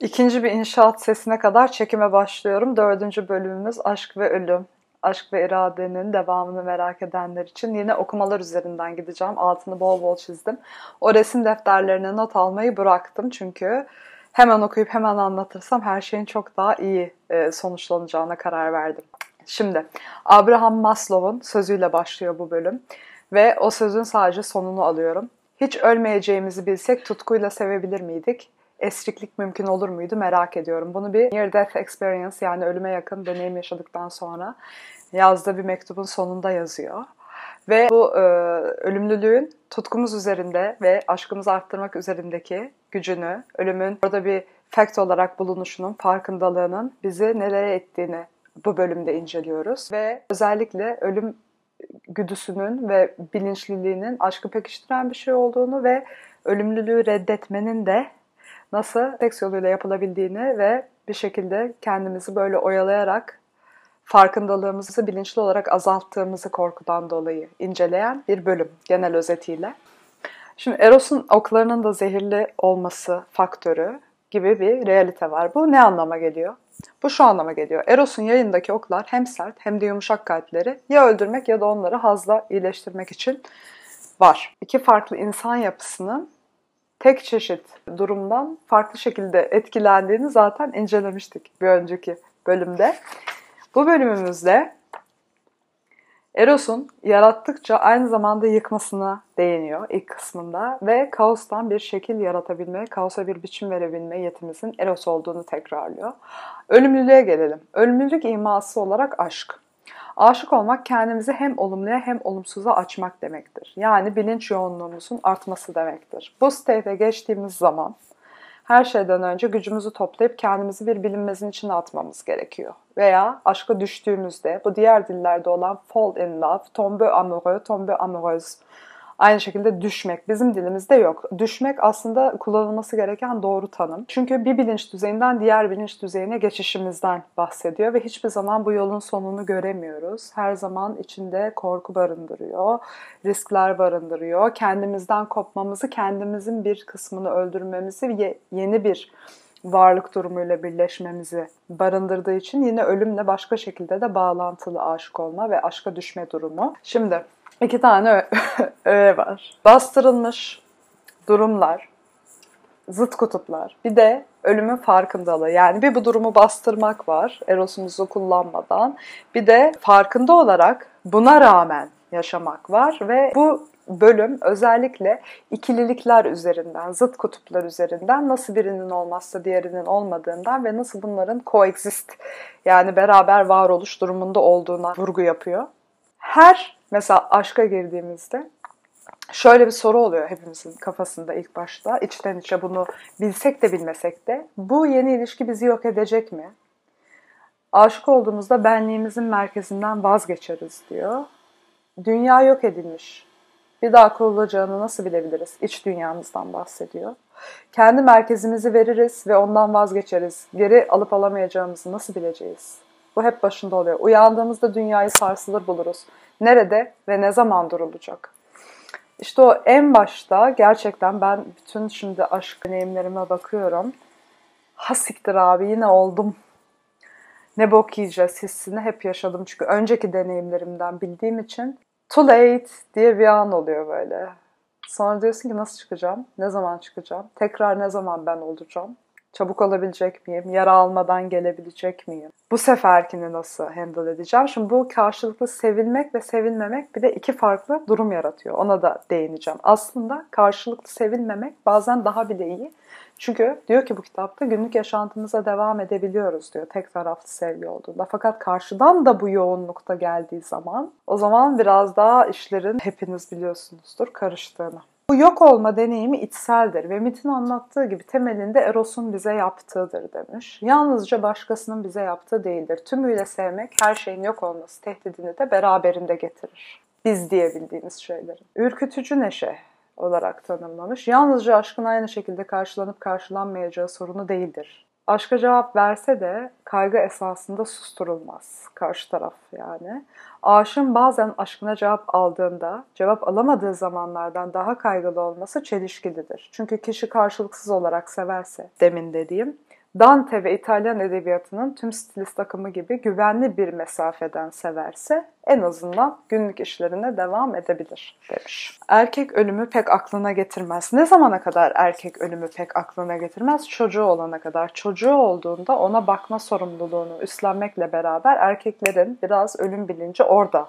İkinci bir inşaat sesine kadar çekime başlıyorum. Dördüncü bölümümüz Aşk ve Ölüm. Aşk ve İrade'nin devamını merak edenler için yine okumalar üzerinden gideceğim. Altını bol bol çizdim. O resim defterlerine not almayı bıraktım çünkü hemen okuyup hemen anlatırsam her şeyin çok daha iyi e, sonuçlanacağına karar verdim. Şimdi Abraham Maslow'un sözüyle başlıyor bu bölüm ve o sözün sadece sonunu alıyorum. Hiç ölmeyeceğimizi bilsek tutkuyla sevebilir miydik? Esriklik mümkün olur muydu merak ediyorum. Bunu bir near death experience yani ölüme yakın deneyim yaşadıktan sonra yazdığı bir mektubun sonunda yazıyor. Ve bu e, ölümlülüğün tutkumuz üzerinde ve aşkımızı arttırmak üzerindeki gücünü, ölümün orada bir fact olarak bulunuşunun, farkındalığının bizi nelere ettiğini bu bölümde inceliyoruz. Ve özellikle ölüm güdüsünün ve bilinçliliğinin aşkı pekiştiren bir şey olduğunu ve ölümlülüğü reddetmenin de nasıl seks yoluyla yapılabildiğini ve bir şekilde kendimizi böyle oyalayarak farkındalığımızı bilinçli olarak azalttığımızı korkudan dolayı inceleyen bir bölüm genel özetiyle. Şimdi Eros'un oklarının da zehirli olması faktörü gibi bir realite var. Bu ne anlama geliyor? Bu şu anlama geliyor. Eros'un yayındaki oklar hem sert hem de yumuşak kalpleri ya öldürmek ya da onları hazla iyileştirmek için var. İki farklı insan yapısının tek çeşit durumdan farklı şekilde etkilendiğini zaten incelemiştik bir önceki bölümde. Bu bölümümüzde Eros'un yarattıkça aynı zamanda yıkmasına değiniyor ilk kısmında ve kaostan bir şekil yaratabilme, kaosa bir biçim verebilme yetimizin Eros olduğunu tekrarlıyor. Ölümlülüğe gelelim. Ölümlülük iması olarak aşk. Aşık olmak kendimizi hem olumluya hem olumsuza açmak demektir. Yani bilinç yoğunluğumuzun artması demektir. Bu state'e geçtiğimiz zaman her şeyden önce gücümüzü toplayıp kendimizi bir bilinmezin içine atmamız gerekiyor. Veya aşka düştüğümüzde bu diğer dillerde olan fall in love, tombe amoureux, tombe amoureuse Aynı şekilde düşmek bizim dilimizde yok. Düşmek aslında kullanılması gereken doğru tanım. Çünkü bir bilinç düzeyinden diğer bilinç düzeyine geçişimizden bahsediyor ve hiçbir zaman bu yolun sonunu göremiyoruz. Her zaman içinde korku barındırıyor, riskler barındırıyor. Kendimizden kopmamızı, kendimizin bir kısmını öldürmemizi yeni bir varlık durumuyla birleşmemizi barındırdığı için yine ölümle başka şekilde de bağlantılı aşık olma ve aşka düşme durumu. Şimdi iki tane öğe var. Bastırılmış durumlar, zıt kutuplar. Bir de ölümün farkındalığı. Yani bir bu durumu bastırmak var erosumuzu kullanmadan. Bir de farkında olarak buna rağmen yaşamak var ve bu bölüm özellikle ikililikler üzerinden, zıt kutuplar üzerinden nasıl birinin olmazsa diğerinin olmadığından ve nasıl bunların coexist yani beraber varoluş durumunda olduğuna vurgu yapıyor. Her mesela aşka girdiğimizde şöyle bir soru oluyor hepimizin kafasında ilk başta. İçten içe bunu bilsek de bilmesek de. Bu yeni ilişki bizi yok edecek mi? Aşık olduğumuzda benliğimizin merkezinden vazgeçeriz diyor. Dünya yok edilmiş. Bir daha kurulacağını nasıl bilebiliriz? İç dünyamızdan bahsediyor. Kendi merkezimizi veririz ve ondan vazgeçeriz. Geri alıp alamayacağımızı nasıl bileceğiz? Bu hep başında oluyor. Uyandığımızda dünyayı sarsılır buluruz. Nerede ve ne zaman durulacak? İşte o en başta gerçekten ben bütün şimdi aşk deneyimlerime bakıyorum. Ha siktir abi yine oldum. Ne bok yiyeceğiz hissini hep yaşadım. Çünkü önceki deneyimlerimden bildiğim için too late diye bir an oluyor böyle. Sonra diyorsun ki nasıl çıkacağım? Ne zaman çıkacağım? Tekrar ne zaman ben olacağım? Çabuk olabilecek miyim? Yara almadan gelebilecek miyim? Bu seferkini nasıl handle edeceğim? Şimdi bu karşılıklı sevilmek ve sevilmemek bir de iki farklı durum yaratıyor. Ona da değineceğim. Aslında karşılıklı sevilmemek bazen daha bile iyi. Çünkü diyor ki bu kitapta günlük yaşantımıza devam edebiliyoruz diyor tek taraflı sevgi olduğunda. Fakat karşıdan da bu yoğunlukta geldiği zaman o zaman biraz daha işlerin hepiniz biliyorsunuzdur karıştığını. Bu yok olma deneyimi içseldir ve Mit'in anlattığı gibi temelinde Eros'un bize yaptığıdır demiş. Yalnızca başkasının bize yaptığı değildir. Tümüyle sevmek her şeyin yok olması tehdidini de beraberinde getirir. Biz diyebildiğimiz şeylerin. Ürkütücü neşe olarak tanımlamış. Yalnızca aşkın aynı şekilde karşılanıp karşılanmayacağı sorunu değildir aşka cevap verse de kaygı esasında susturulmaz. Karşı taraf yani. Aşığın bazen aşkına cevap aldığında, cevap alamadığı zamanlardan daha kaygılı olması çelişkilidir. Çünkü kişi karşılıksız olarak severse, demin dediğim, Dante ve İtalyan edebiyatının tüm stilist akımı gibi güvenli bir mesafeden severse en azından günlük işlerine devam edebilir demiş. Erkek ölümü pek aklına getirmez. Ne zamana kadar erkek ölümü pek aklına getirmez? Çocuğu olana kadar. Çocuğu olduğunda ona bakma sorumluluğunu üstlenmekle beraber erkeklerin biraz ölüm bilinci orada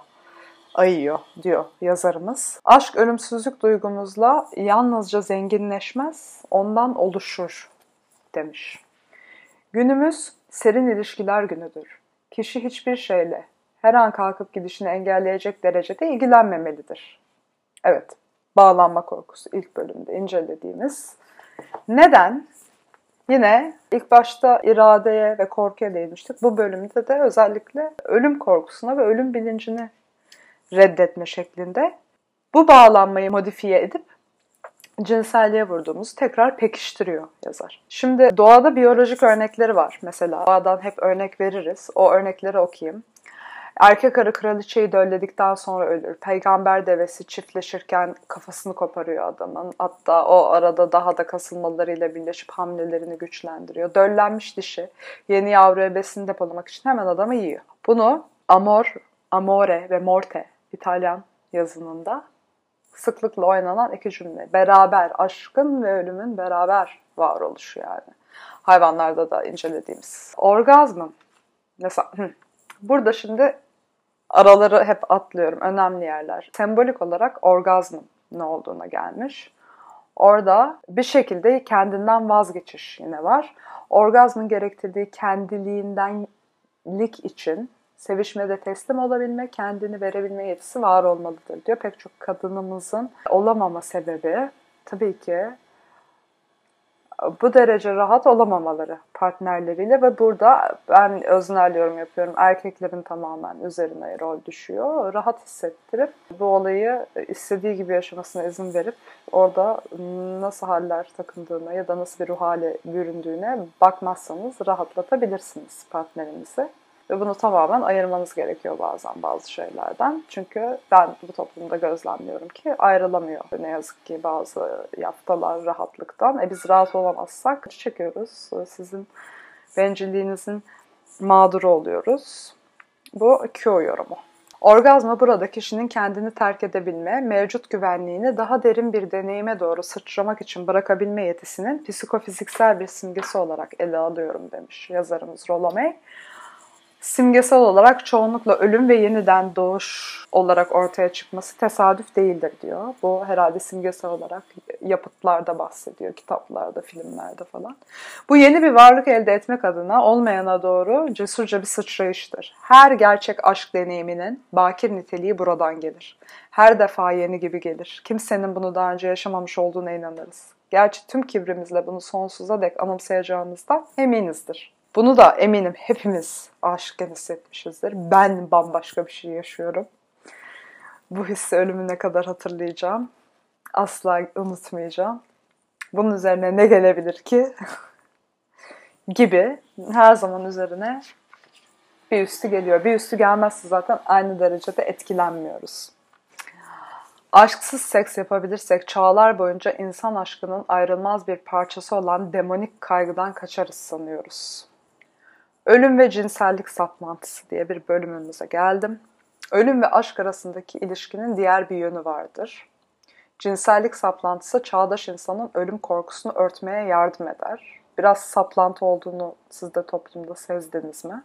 ayıyor diyor yazarımız. Aşk ölümsüzlük duygumuzla yalnızca zenginleşmez, ondan oluşur demiş. Günümüz serin ilişkiler günüdür. Kişi hiçbir şeyle her an kalkıp gidişini engelleyecek derecede ilgilenmemelidir. Evet, bağlanma korkusu ilk bölümde incelediğimiz. Neden? Yine ilk başta iradeye ve korkuya değinmiştik. Bu bölümde de özellikle ölüm korkusuna ve ölüm bilincini reddetme şeklinde. Bu bağlanmayı modifiye edip cinselliğe vurduğumuz tekrar pekiştiriyor yazar. Şimdi doğada biyolojik örnekleri var. Mesela doğadan hep örnek veririz. O örnekleri okuyayım. Erkek arı kraliçeyi dölledikten sonra ölür. Peygamber devesi çiftleşirken kafasını koparıyor adamın. Hatta o arada daha da kasılmalarıyla birleşip hamlelerini güçlendiriyor. Döllenmiş dişi yeni yavruya besin depolamak için hemen adamı yiyor. Bunu amor, amore ve morte İtalyan yazınında sıklıkla oynanan iki cümle. Beraber, aşkın ve ölümün beraber varoluşu yani. Hayvanlarda da incelediğimiz. Orgazmın. Mesela burada şimdi araları hep atlıyorum. Önemli yerler. Sembolik olarak orgazmın ne olduğuna gelmiş. Orada bir şekilde kendinden vazgeçiş yine var. Orgazmın gerektirdiği kendiliğindenlik için sevişmede teslim olabilme, kendini verebilme yetisi var olmalıdır diyor. Pek çok kadınımızın olamama sebebi tabii ki bu derece rahat olamamaları partnerleriyle ve burada ben öznel yorum yapıyorum. Erkeklerin tamamen üzerine rol düşüyor. Rahat hissettirip bu olayı istediği gibi yaşamasına izin verip orada nasıl haller takındığına ya da nasıl bir ruh hale büründüğüne bakmazsanız rahatlatabilirsiniz partnerinizi. Ve bunu tamamen ayırmanız gerekiyor bazen bazı şeylerden. Çünkü ben bu toplumda gözlemliyorum ki ayrılamıyor. Ne yazık ki bazı yaftalar rahatlıktan. E biz rahat olamazsak çekiyoruz. Sizin bencilliğinizin mağduru oluyoruz. Bu Q yorumu. Orgazma burada kişinin kendini terk edebilme, mevcut güvenliğini daha derin bir deneyime doğru sıçramak için bırakabilme yetisinin psikofiziksel bir simgesi olarak ele alıyorum demiş yazarımız Rolomey simgesel olarak çoğunlukla ölüm ve yeniden doğuş olarak ortaya çıkması tesadüf değildir diyor. Bu herhalde simgesel olarak yapıtlarda bahsediyor, kitaplarda, filmlerde falan. Bu yeni bir varlık elde etmek adına olmayana doğru cesurca bir sıçrayıştır. Her gerçek aşk deneyiminin bakir niteliği buradan gelir. Her defa yeni gibi gelir. Kimsenin bunu daha önce yaşamamış olduğuna inanırız. Gerçi tüm kibrimizle bunu sonsuza dek anımsayacağımızdan eminizdir. Bunu da eminim hepimiz aşıkken hissetmişizdir. Ben bambaşka bir şey yaşıyorum. Bu hissi ölümüne kadar hatırlayacağım. Asla unutmayacağım. Bunun üzerine ne gelebilir ki? gibi her zaman üzerine bir üstü geliyor. Bir üstü gelmezse zaten aynı derecede etkilenmiyoruz. Aşksız seks yapabilirsek çağlar boyunca insan aşkının ayrılmaz bir parçası olan demonik kaygıdan kaçarız sanıyoruz. Ölüm ve cinsellik saplantısı diye bir bölümümüze geldim. Ölüm ve aşk arasındaki ilişkinin diğer bir yönü vardır. Cinsellik saplantısı çağdaş insanın ölüm korkusunu örtmeye yardım eder. Biraz saplantı olduğunu siz de toplumda sezdiniz mi?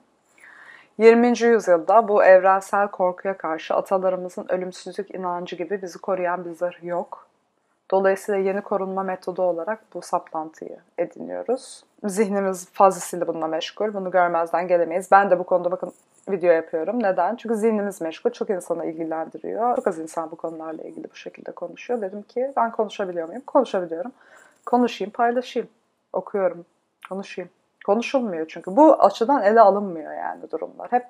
20. yüzyılda bu evrensel korkuya karşı atalarımızın ölümsüzlük inancı gibi bizi koruyan bir zırh yok. Dolayısıyla yeni korunma metodu olarak bu saplantıyı ediniyoruz. Zihnimiz fazlasıyla bununla meşgul. Bunu görmezden gelemeyiz. Ben de bu konuda bakın video yapıyorum. Neden? Çünkü zihnimiz meşgul. Çok insana ilgilendiriyor. Çok az insan bu konularla ilgili bu şekilde konuşuyor. Dedim ki ben konuşabiliyor muyum? Konuşabiliyorum. Konuşayım, paylaşayım. Okuyorum, konuşayım. Konuşulmuyor çünkü. Bu açıdan ele alınmıyor yani durumlar. Hep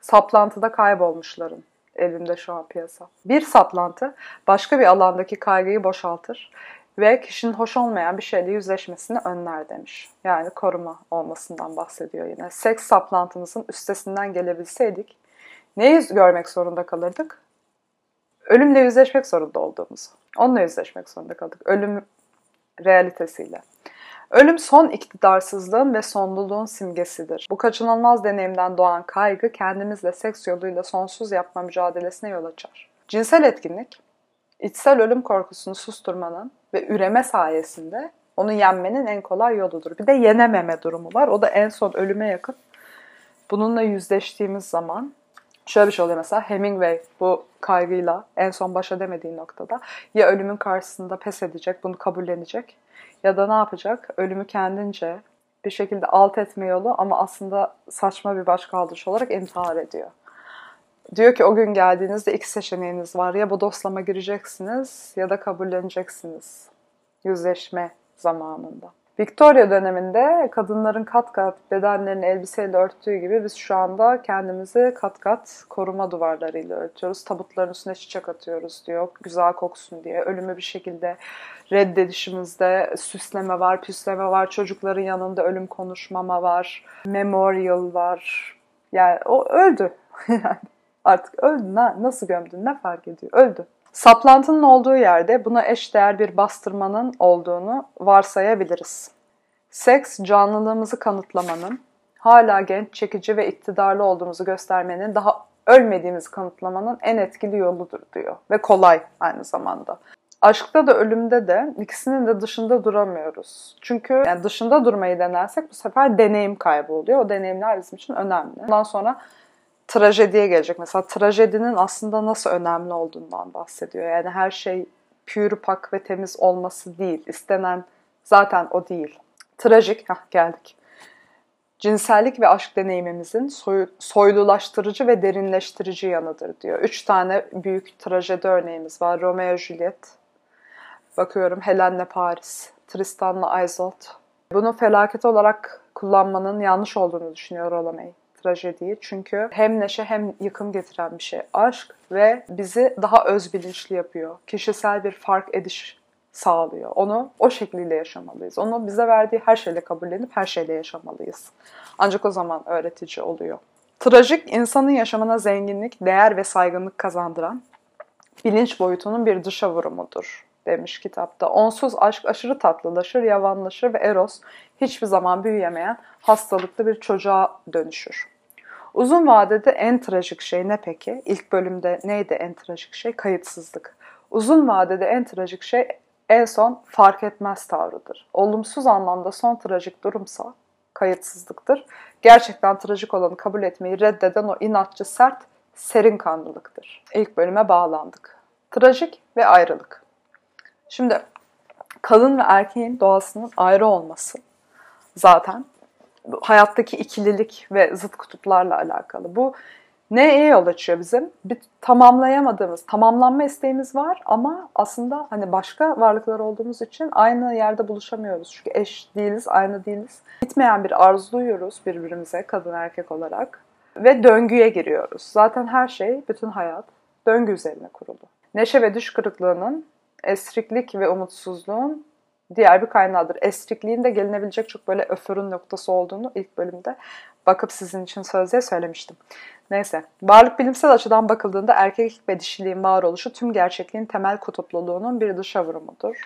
saplantıda kaybolmuşların elimde şu an piyasa. Bir saplantı başka bir alandaki kaygıyı boşaltır ve kişinin hoş olmayan bir şeyle yüzleşmesini önler demiş. Yani koruma olmasından bahsediyor yine. Seks saplantımızın üstesinden gelebilseydik neyi görmek zorunda kalırdık? Ölümle yüzleşmek zorunda olduğumuzu. Onunla yüzleşmek zorunda kaldık. Ölüm realitesiyle. Ölüm son iktidarsızlığın ve sonluluğun simgesidir. Bu kaçınılmaz deneyimden doğan kaygı kendimizle seks yoluyla sonsuz yapma mücadelesine yol açar. Cinsel etkinlik, içsel ölüm korkusunu susturmanın ve üreme sayesinde onu yenmenin en kolay yoludur. Bir de yenememe durumu var. O da en son ölüme yakın. Bununla yüzleştiğimiz zaman şöyle bir şey oluyor mesela Hemingway bu kaygıyla en son baş edemediği noktada ya ölümün karşısında pes edecek, bunu kabullenecek ya da ne yapacak? Ölümü kendince bir şekilde alt etme yolu ama aslında saçma bir başkaldırış olarak intihar ediyor. Diyor ki o gün geldiğinizde iki seçeneğiniz var. Ya bu dostlama gireceksiniz ya da kabulleneceksiniz. Yüzleşme zamanında. Victoria döneminde kadınların kat kat bedenlerini elbiseyle örttüğü gibi biz şu anda kendimizi kat kat koruma duvarlarıyla örtüyoruz. Tabutların üstüne çiçek atıyoruz diyor. Güzel koksun diye. Ölümü bir şekilde reddedişimizde süsleme var, püsleme var. Çocukların yanında ölüm konuşmama var. Memorial var. Yani o öldü. artık öldü. Nasıl gömdün ne fark ediyor? Öldü. Saplantının olduğu yerde buna eşdeğer bir bastırmanın olduğunu varsayabiliriz. Seks, canlılığımızı kanıtlamanın, hala genç, çekici ve iktidarlı olduğumuzu göstermenin, daha ölmediğimizi kanıtlamanın en etkili yoludur diyor. Ve kolay aynı zamanda. Aşkta da ölümde de ikisinin de dışında duramıyoruz. Çünkü yani dışında durmayı denersek bu sefer deneyim kaybı oluyor. O deneyimler bizim için önemli. Ondan sonra trajediye gelecek. Mesela trajedinin aslında nasıl önemli olduğundan bahsediyor. Yani her şey pür, pak ve temiz olması değil. İstenen zaten o değil. Trajik, heh, geldik. Cinsellik ve aşk deneyimimizin soy, soylulaştırıcı ve derinleştirici yanıdır diyor. Üç tane büyük trajedi örneğimiz var. Romeo Juliet, bakıyorum Helen'le Paris, Tristan'la Isolde. Bunu felaket olarak kullanmanın yanlış olduğunu düşünüyor Rolomey trajediyi. Çünkü hem neşe hem yıkım getiren bir şey aşk ve bizi daha öz bilinçli yapıyor. Kişisel bir fark ediş sağlıyor. Onu o şekliyle yaşamalıyız. Onu bize verdiği her şeyle kabullenip her şeyle yaşamalıyız. Ancak o zaman öğretici oluyor. Trajik insanın yaşamına zenginlik, değer ve saygınlık kazandıran bilinç boyutunun bir dışa vurumudur demiş kitapta. Onsuz aşk aşırı tatlılaşır, yavanlaşır ve Eros hiçbir zaman büyüyemeyen hastalıklı bir çocuğa dönüşür. Uzun vadede en trajik şey ne peki? İlk bölümde neydi en trajik şey? Kayıtsızlık. Uzun vadede en trajik şey en son fark etmez tavrıdır. Olumsuz anlamda son trajik durumsa kayıtsızlıktır. Gerçekten trajik olanı kabul etmeyi reddeden o inatçı, sert, serin kanlılıktır. İlk bölüme bağlandık. Trajik ve ayrılık. Şimdi kadın ve erkeğin doğasının ayrı olması zaten hayattaki ikililik ve zıt kutuplarla alakalı. Bu neye yol açıyor bizim? Bir tamamlayamadığımız, tamamlanma isteğimiz var ama aslında hani başka varlıklar olduğumuz için aynı yerde buluşamıyoruz. Çünkü eş değiliz, aynı değiliz. Bitmeyen bir arzu duyuyoruz birbirimize kadın erkek olarak ve döngüye giriyoruz. Zaten her şey, bütün hayat döngü üzerine kurulu. Neşe ve düş kırıklığının, esriklik ve umutsuzluğun diğer bir kaynağıdır. Esrikliğin de gelinebilecek çok böyle öförün noktası olduğunu ilk bölümde bakıp sizin için sözde söylemiştim. Neyse, varlık bilimsel açıdan bakıldığında erkeklik ve dişiliğin varoluşu tüm gerçekliğin temel kutupluluğunun bir dışa vurumudur.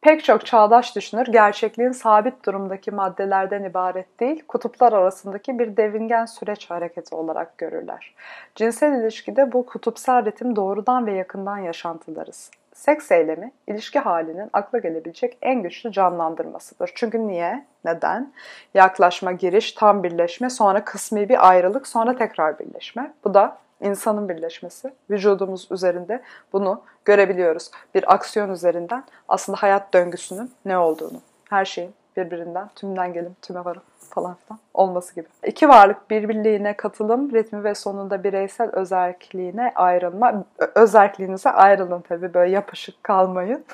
Pek çok çağdaş düşünür gerçekliğin sabit durumdaki maddelerden ibaret değil, kutuplar arasındaki bir devingen süreç hareketi olarak görürler. Cinsel ilişkide bu kutupsal ritim doğrudan ve yakından yaşantılarız seks eylemi ilişki halinin akla gelebilecek en güçlü canlandırmasıdır. Çünkü niye? Neden? Yaklaşma, giriş, tam birleşme, sonra kısmi bir ayrılık, sonra tekrar birleşme. Bu da insanın birleşmesi. Vücudumuz üzerinde bunu görebiliyoruz. Bir aksiyon üzerinden aslında hayat döngüsünün ne olduğunu, her şeyin birbirinden, tümden gelim, tüme varım falan filan olması gibi. İki varlık birbirliğine katılım, ritmi ve sonunda bireysel özerkliğine ayrılma. Özerkliğinize ayrılın tabii böyle yapışık kalmayın.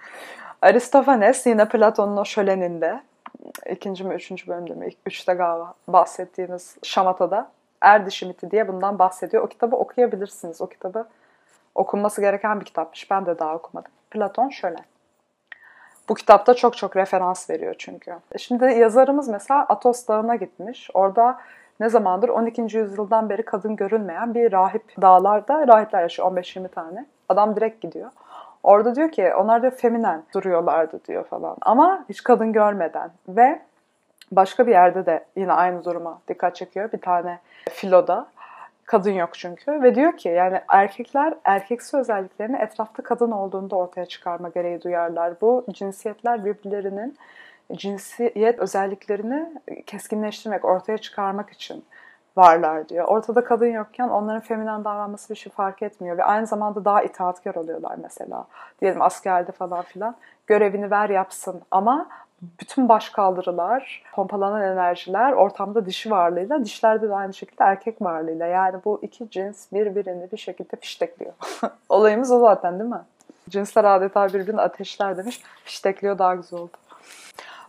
Aristofanes yine Platon'un o şöleninde ikinci mi üçüncü bölümde mi? Üçte galiba bahsettiğimiz şamatada Erdişi miti diye bundan bahsediyor. O kitabı okuyabilirsiniz. O kitabı okunması gereken bir kitapmış. Ben de daha okumadım. Platon şölen. Bu kitapta çok çok referans veriyor çünkü. Şimdi yazarımız mesela Atos Dağı'na gitmiş. Orada ne zamandır 12. yüzyıldan beri kadın görülmeyen bir rahip dağlarda rahipler yaşıyor 15-20 tane. Adam direkt gidiyor. Orada diyor ki onlar da feminen duruyorlardı diyor falan. Ama hiç kadın görmeden ve başka bir yerde de yine aynı duruma dikkat çekiyor. Bir tane filoda kadın yok çünkü ve diyor ki yani erkekler erkeksi özelliklerini etrafta kadın olduğunda ortaya çıkarma gereği duyarlar. Bu cinsiyetler birbirlerinin cinsiyet özelliklerini keskinleştirmek, ortaya çıkarmak için varlar diyor. Ortada kadın yokken onların feminen davranması bir şey fark etmiyor ve aynı zamanda daha itaatkar oluyorlar mesela. Diyelim askerde falan filan. Görevini ver yapsın ama bütün baş kaldırılar, pompalanan enerjiler ortamda dişi varlığıyla, dişlerde de aynı şekilde erkek varlığıyla. Yani bu iki cins birbirini bir şekilde fiştekliyor. Olayımız o zaten değil mi? Cinsler adeta birbirini ateşler demiş. Fiştekliyor daha güzel oldu.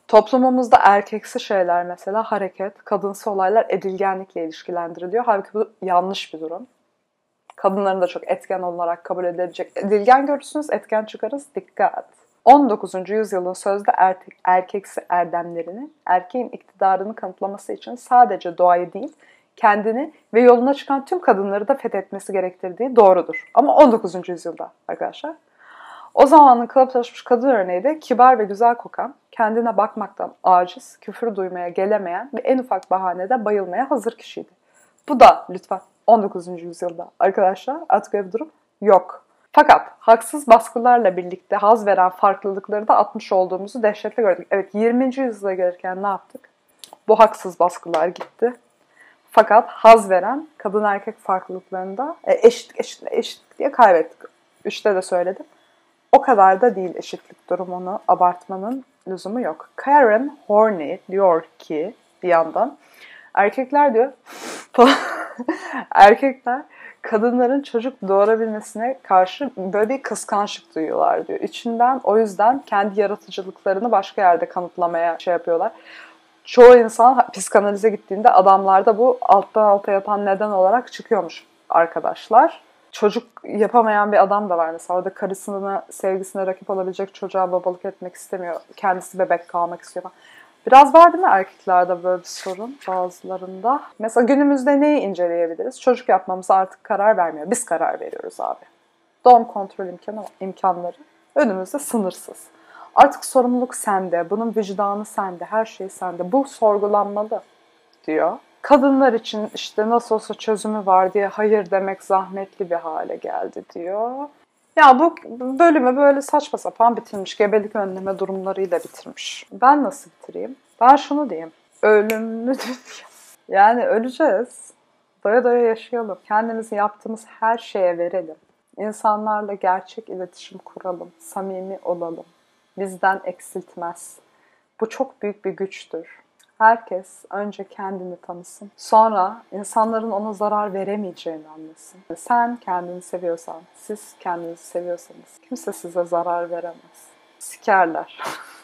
Toplumumuzda erkeksi şeyler mesela hareket, kadınsı olaylar edilgenlikle ilişkilendiriliyor. Halbuki bu yanlış bir durum. Kadınların da çok etken olarak kabul edilebilecek. Edilgen görürsünüz, etken çıkarız. Dikkat! 19. yüzyılın sözde erkek, erkeksi erdemlerini, erkeğin iktidarını kanıtlaması için sadece doğayı değil, kendini ve yoluna çıkan tüm kadınları da fethetmesi gerektirdiği doğrudur. Ama 19. yüzyılda arkadaşlar. O zamanın kalıplaşmış kadın örneği de kibar ve güzel kokan, kendine bakmaktan aciz, küfür duymaya gelemeyen ve en ufak bahanede bayılmaya hazır kişiydi. Bu da lütfen 19. yüzyılda arkadaşlar artık öyle bir durum yok. Fakat haksız baskılarla birlikte haz veren farklılıkları da atmış olduğumuzu dehşetle gördük. Evet 20. yüzyıla gelirken ne yaptık? Bu haksız baskılar gitti. Fakat haz veren kadın erkek farklılıklarında e, eşitlik eşitlik eşitlik diye kaybettik. Üçte de söyledim. O kadar da değil eşitlik durumunu abartmanın lüzumu yok. Karen Horney diyor ki bir yandan erkekler diyor erkekler kadınların çocuk doğurabilmesine karşı böyle bir kıskançlık duyuyorlar diyor. İçinden o yüzden kendi yaratıcılıklarını başka yerde kanıtlamaya şey yapıyorlar. Çoğu insan psikanalize gittiğinde adamlarda bu alttan alta yatan neden olarak çıkıyormuş arkadaşlar. Çocuk yapamayan bir adam da var mesela. Orada karısına, sevgisine rakip olabilecek çocuğa babalık etmek istemiyor. Kendisi bebek kalmak istiyor falan. Biraz var değil mi erkeklerde böyle bir sorun bazılarında? Mesela günümüzde neyi inceleyebiliriz? Çocuk yapmamıza artık karar vermiyor. Biz karar veriyoruz abi. Doğum kontrol imkanı, imkanları önümüzde sınırsız. Artık sorumluluk sende, bunun vicdanı sende, her şey sende. Bu sorgulanmalı diyor. Kadınlar için işte nasıl olsa çözümü var diye hayır demek zahmetli bir hale geldi diyor. Ya bu bölümü böyle saçma sapan bitirmiş. Gebelik önleme durumlarıyla bitirmiş. Ben nasıl bitireyim? Ben şunu diyeyim. Ölümlü dünya. Yani öleceğiz. Doya doya yaşayalım. Kendimizi yaptığımız her şeye verelim. İnsanlarla gerçek iletişim kuralım. Samimi olalım. Bizden eksiltmez. Bu çok büyük bir güçtür. Herkes önce kendini tanısın. Sonra insanların ona zarar veremeyeceğini anlasın. Sen kendini seviyorsan, siz kendinizi seviyorsanız kimse size zarar veremez. Sikerler.